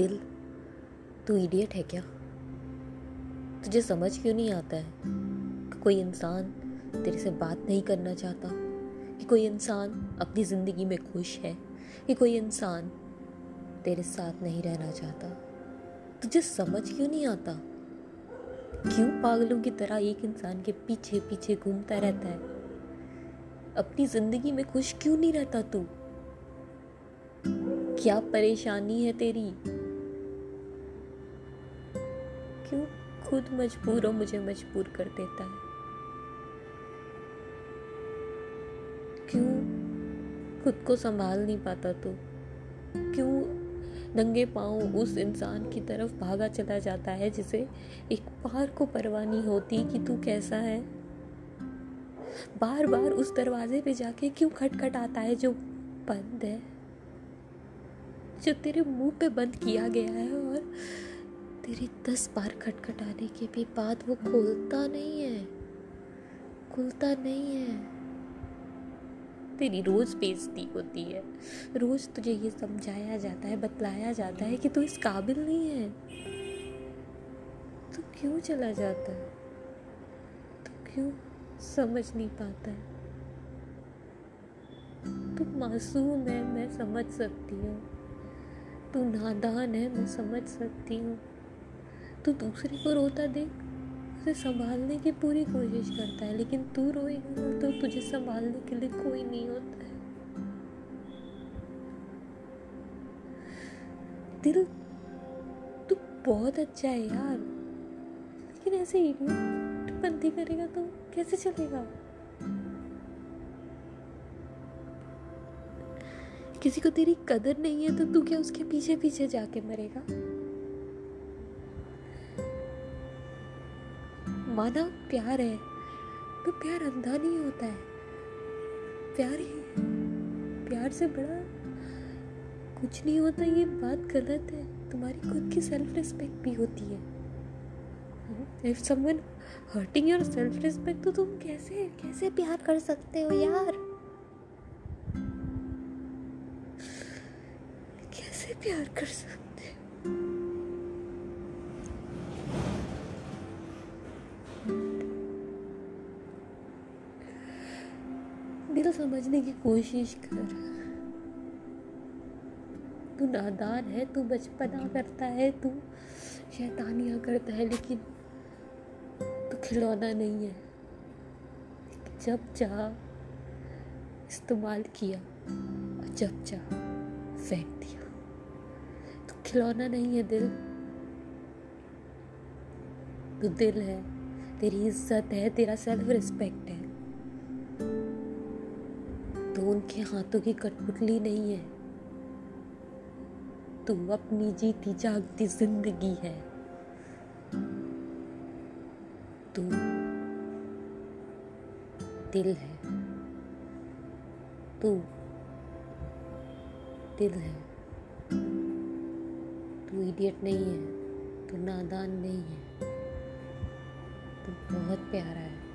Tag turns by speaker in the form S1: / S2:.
S1: दिल, तू इडियट है क्या? तुझे समझ क्यों नहीं आता है कि कोई इंसान तेरे से बात नहीं करना चाहता? कि कोई इंसान अपनी ज़िंदगी में खुश है? कि कोई इंसान तेरे साथ नहीं रहना चाहता? तुझे समझ क्यों नहीं आता? क्यों पागलों की तरह एक इंसान के पीछे पीछे घूमता रहता है? अपनी ज़िंदगी में खुश क्यों नहीं रहता तू? क्या परेशानी है तेरी? क्यों खुद मजबूर हो मुझे मजबूर कर देता है? क्यों खुद को संभाल नहीं पाता तू? क्यों नंगे पाँव उस इंसान की तरफ़ भागा चला जाता है जिसे एक बार को परवाह नहीं होती कि तू कैसा है? बार बार उस दरवाजे पे जाके क्यों खटखट आता है जो बंद है? जो तेरे मुँह पे बंद किया गया है और तेरे दस बार खटखटाने के भी बाद वो खुलता नहीं है। खुलता नहीं है। तेरी रोज़ बेइज्जती होती है। रोज़ तुझे ये समझाया जाता है, बतलाया जाता है कि तू इस काबिल नहीं है। तू क्यों चला जाता है? तू क्यों समझ नहीं पाता है? तू मासूम है, मैं समझ सकती हूँ। तू नादान है, मैं समझ सकती हूँ। तू दूसरे को रोता देख, उसे संभालने की पूरी कोशिश करता है, लेकिन तू रोएगा तो तुझे संभालने के लिए कोई नहीं होता है। दिल, तू बहुत अच्छा है यार, लेकिन ऐसे बंदी करेगा तो कैसे चलेगा? किसी को तेरी कदर नहीं है तो तू क्या उसके पीछे पीछे जाके मरेगा? माना प्यार है तो प्यार अंधा नहीं होता है। प्यार ही प्यार से बड़ा कुछ नहीं होता, ये बात गलत है। तुम्हारी खुद की सेल्फ रिस्पेक्ट भी होती है। If someone hurting your self respect तो तुम कैसे कैसे प्यार कर सकते हो यार? कैसे प्यार कर सकते हो? समझने की कोशिश कर। तू नादान है, तू बचपना करता है, तू शैतानियाँ करता है, लेकिन तू खिलौना नहीं है। जब चाह इस्तेमाल किया, और जब चाह फेंक दिया। तू खिलौना नहीं है दिल। तू दिल है, तेरी इज़्ज़त है, तेरा सेल्फ रिस्पेक्ट है। उनके हाथों की कठपुतली नहीं है। तू अपनी जीती जागती ज़िंदगी है। तू दिल है। तू दिल है। तू इडियट नहीं है। तू नादान नहीं है। तू बहुत प्यारा है।